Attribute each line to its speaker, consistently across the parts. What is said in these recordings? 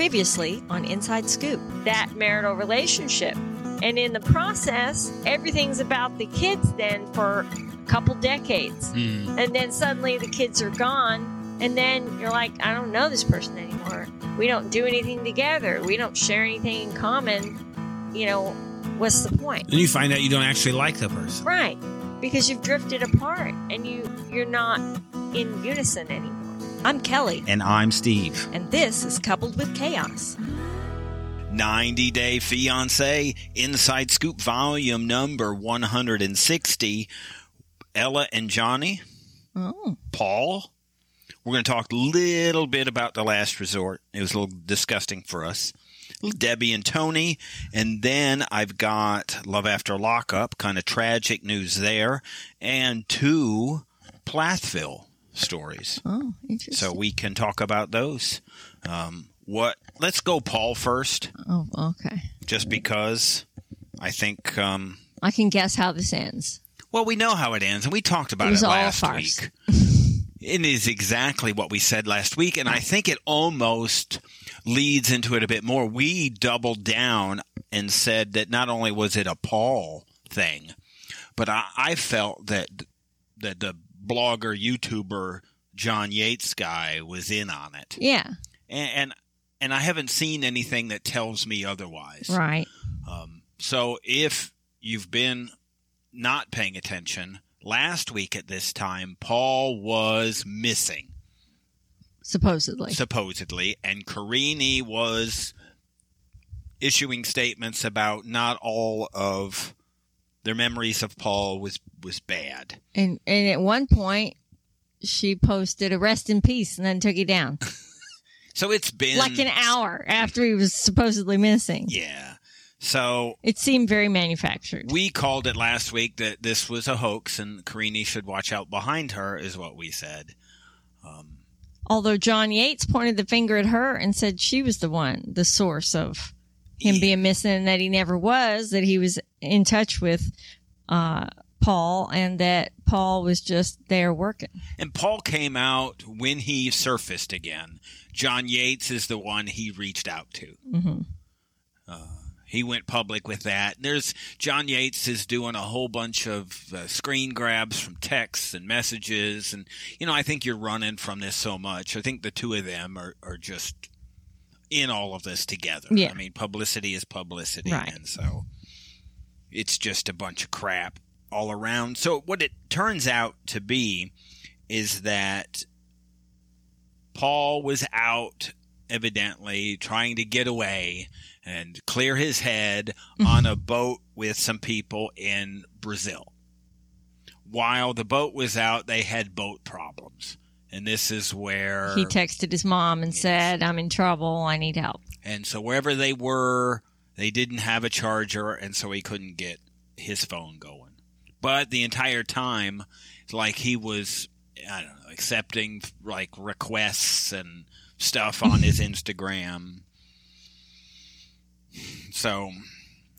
Speaker 1: Previously on Inside Scoop.
Speaker 2: that marital relationship. And in the process, everything's about the kids then for a couple decades.
Speaker 3: Hmm.
Speaker 2: And then suddenly the kids are gone. And then you're like, I don't know this person anymore. We don't do anything together. We don't share anything in common. You know, what's the point?
Speaker 3: And you find out you don't actually like the person.
Speaker 2: Right. Because you've drifted apart and you you're not in unison anymore.
Speaker 1: I'm Kelly,
Speaker 3: And I'm Steve.
Speaker 1: and this is Coupled with Chaos.
Speaker 3: 90 Day Fiance Inside Scoop Volume number 160. Ella and Johnny,
Speaker 1: Oh,
Speaker 3: Paul. We're going to talk a little bit about The Last Resort. It was a little disgusting for us. Debbie and Tony. And then I've got Love After Lockup, kind of tragic news there, and two Plathville stories.
Speaker 1: oh, interesting.
Speaker 3: So we can talk about those. Um, what? Let's go, Paul first,
Speaker 1: oh, okay.
Speaker 3: just because I think. Um,
Speaker 1: I can guess how this ends.
Speaker 3: well, we know how it ends, and we talked about
Speaker 1: It
Speaker 3: it, last week. It is exactly what we said last week, and I think it almost leads into it a bit more. We doubled down and said that not only was it a Paul thing, but I, I felt that that the blogger YouTuber John Yates guy was in on it.
Speaker 1: Yeah,
Speaker 3: and and, and I haven't seen anything that tells me otherwise.
Speaker 1: right.
Speaker 3: Um, so if you've been not paying attention, last week at this time, Paul was missing
Speaker 1: Supposedly.
Speaker 3: supposedly, and Karine was issuing statements about not all of their memories of Paul was was bad.
Speaker 1: And and at one point, she posted a rest in peace and then took it down
Speaker 3: So it's been
Speaker 1: like an hour after he was supposedly missing.
Speaker 3: yeah. So
Speaker 1: It seemed very manufactured.
Speaker 3: We called it last week that this was a hoax and Karine should watch out behind her, is what we said. Um,
Speaker 1: Although John Yates pointed the finger at her and said she was the one, the source of him
Speaker 3: Yeah.
Speaker 1: being missing, and that he never was, that he was in touch with uh, Paul, and that Paul was just there working.
Speaker 3: and Paul came out when he surfaced again. John Yates is the one he reached out to.
Speaker 1: hmm
Speaker 3: He went public with that. There's John Yates is doing a whole bunch of uh, screen grabs from texts and messages, and you know I think you're running from this so much. I think the two of them are, are just in all of this together.
Speaker 1: Yeah.
Speaker 3: I mean, publicity is publicity,
Speaker 1: Right.
Speaker 3: and so it's just a bunch of crap all around. So what it turns out to be is that Paul was out evidently trying to get away and clear his head mm-hmm. on a boat with some people in Brazil. While the boat was out, they had boat problems. And this is where
Speaker 1: He texted his mom and said, I'm in trouble. I need help.
Speaker 3: and so wherever they were, they didn't have a charger, and so he couldn't get his phone going. But the entire time, like he was, I don't know, accepting like requests and stuff on his Instagram. So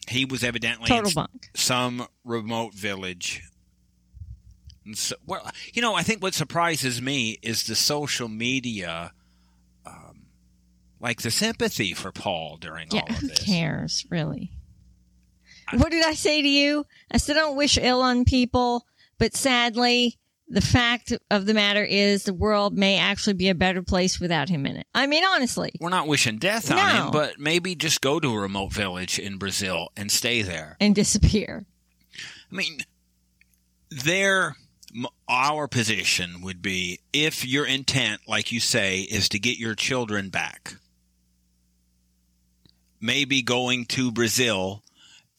Speaker 3: he was evidently in
Speaker 1: Total bunk.
Speaker 3: some remote village. And so, well, you know, I think what surprises me is the social media, um, like the sympathy for Paul during
Speaker 1: Yeah,
Speaker 3: all of this.
Speaker 1: who cares, really? What did I say to you? I said, I don't wish ill on people, but sadly, the fact of the matter is the world may actually be a better place without him in it. I mean, honestly.
Speaker 3: We're not wishing death on
Speaker 1: No.
Speaker 3: him, but maybe just go to a remote village in Brazil and stay there.
Speaker 1: And disappear.
Speaker 3: I mean, their m- our position would be if your intent, like you say, is to get your children back. Maybe going to Brazil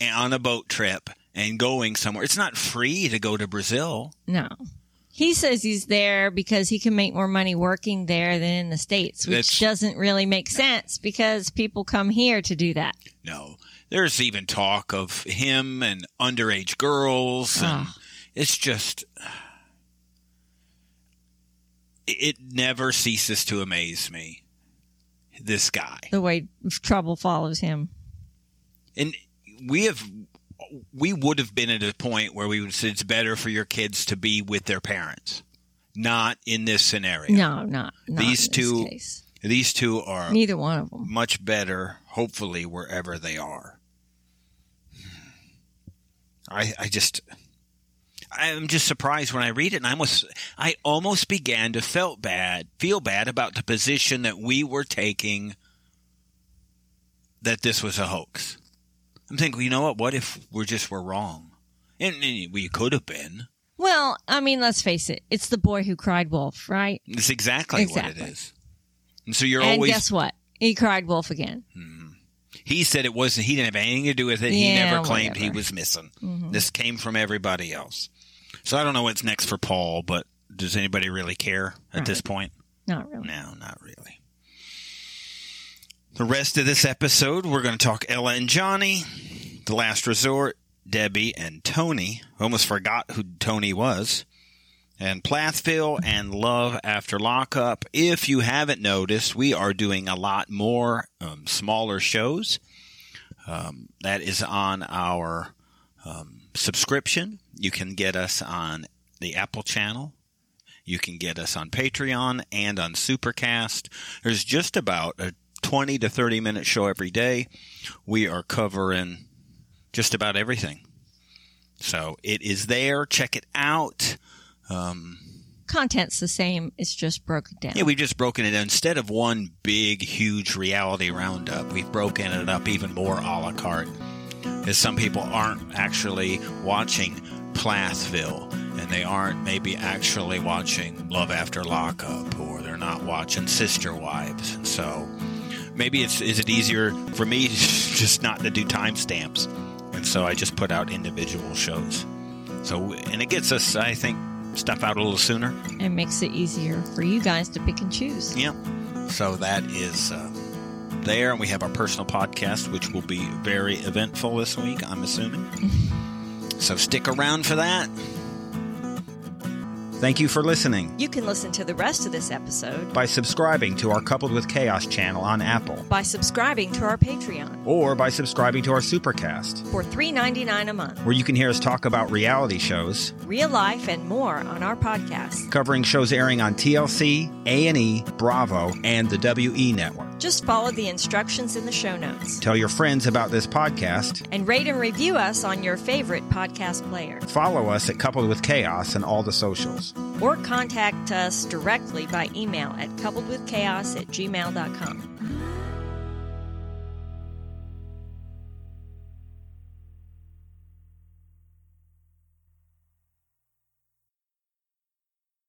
Speaker 3: on a boat trip and going somewhere. It's not free to go to Brazil.
Speaker 1: No. He says he's there because he can make more money working there than in the States, which
Speaker 3: That's-
Speaker 1: doesn't really make sense because people come here to do that.
Speaker 3: No. There's even talk of him and underage girls and
Speaker 1: Oh.
Speaker 3: it's just it never ceases to amaze me. This guy.
Speaker 1: The way trouble follows him.
Speaker 3: And we have we would have been at a point where we would say it's better for your kids to be with their parents. Not in this scenario.
Speaker 1: No, not, not
Speaker 3: These two-. These two are
Speaker 1: Neither one of them.
Speaker 3: much better, hopefully, wherever they are. I, I just, I'm just surprised when I read it, and I almost, I almost began to felt bad, feel bad about the position that we were taking that this was a hoax. I'm thinking, you know what? What if we're just were wrong, and, and we could have been.
Speaker 1: Well, I mean, let's face it. It's the boy who cried wolf, right?
Speaker 3: It's exactly, what it is. And so you're
Speaker 1: and
Speaker 3: always
Speaker 1: guess what? He cried wolf again.
Speaker 3: He said it wasn't. He didn't have anything to do with it. he never claimed he was missing.
Speaker 1: Mhm.
Speaker 3: This came from everybody else. So I don't know what's next for Paul, but does anybody really care at
Speaker 1: Right.
Speaker 3: this point?
Speaker 1: Not really.
Speaker 3: No, not really. The rest of this episode, we're going to talk Ella and Johnny, The Last Resort, Debbie and Tony. Almost forgot who Tony was. And Plathville and Love After Lockup. If you haven't noticed, we are doing a lot more um, smaller shows. Um, that is on our um, subscription. You can get us on the Apple channel. You can get us on Patreon and on Supercast. There's just about a 20 to 30 minute show every day. We are covering just about everything. So it is there. Check it out. Um,
Speaker 1: Content's the same. It's just broken down.
Speaker 3: yeah, we've just broken it instead of one big, huge reality roundup. We've broken it up even more a la carte. As some people aren't actually watching Plathville, and they aren't maybe actually watching Love After Lockup, or they're not watching Sister Wives. And so maybe it's is it easier for me just not to do timestamps, and so I just put out individual shows. So and it gets us, I think, stuff out a little sooner.
Speaker 1: It makes it easier for you guys to pick and choose.
Speaker 3: Yeah. So that is uh, there, and we have our personal podcast, which will be very eventful this week. I'm assuming. Mm-hmm. so stick around for that. Thank you for listening.
Speaker 2: You can listen to the rest of this episode
Speaker 3: By subscribing to our Coupled with Chaos channel on Apple,
Speaker 2: by subscribing to our Patreon
Speaker 3: or by subscribing to our Supercast,
Speaker 2: for $3.99 a month.
Speaker 3: where you can hear us talk about reality shows,
Speaker 2: Real life and more on our podcast.
Speaker 3: covering shows airing on TLC, A&E, Bravo, and the WE network.
Speaker 2: Just follow the instructions in the show notes
Speaker 3: Tell your friends about this podcast.
Speaker 2: and rate and review us on your favorite podcast player.
Speaker 3: Follow us at Coupled with Chaos and all the socials.
Speaker 2: Or contact us directly by email at coupledwithchaos at gmail.com.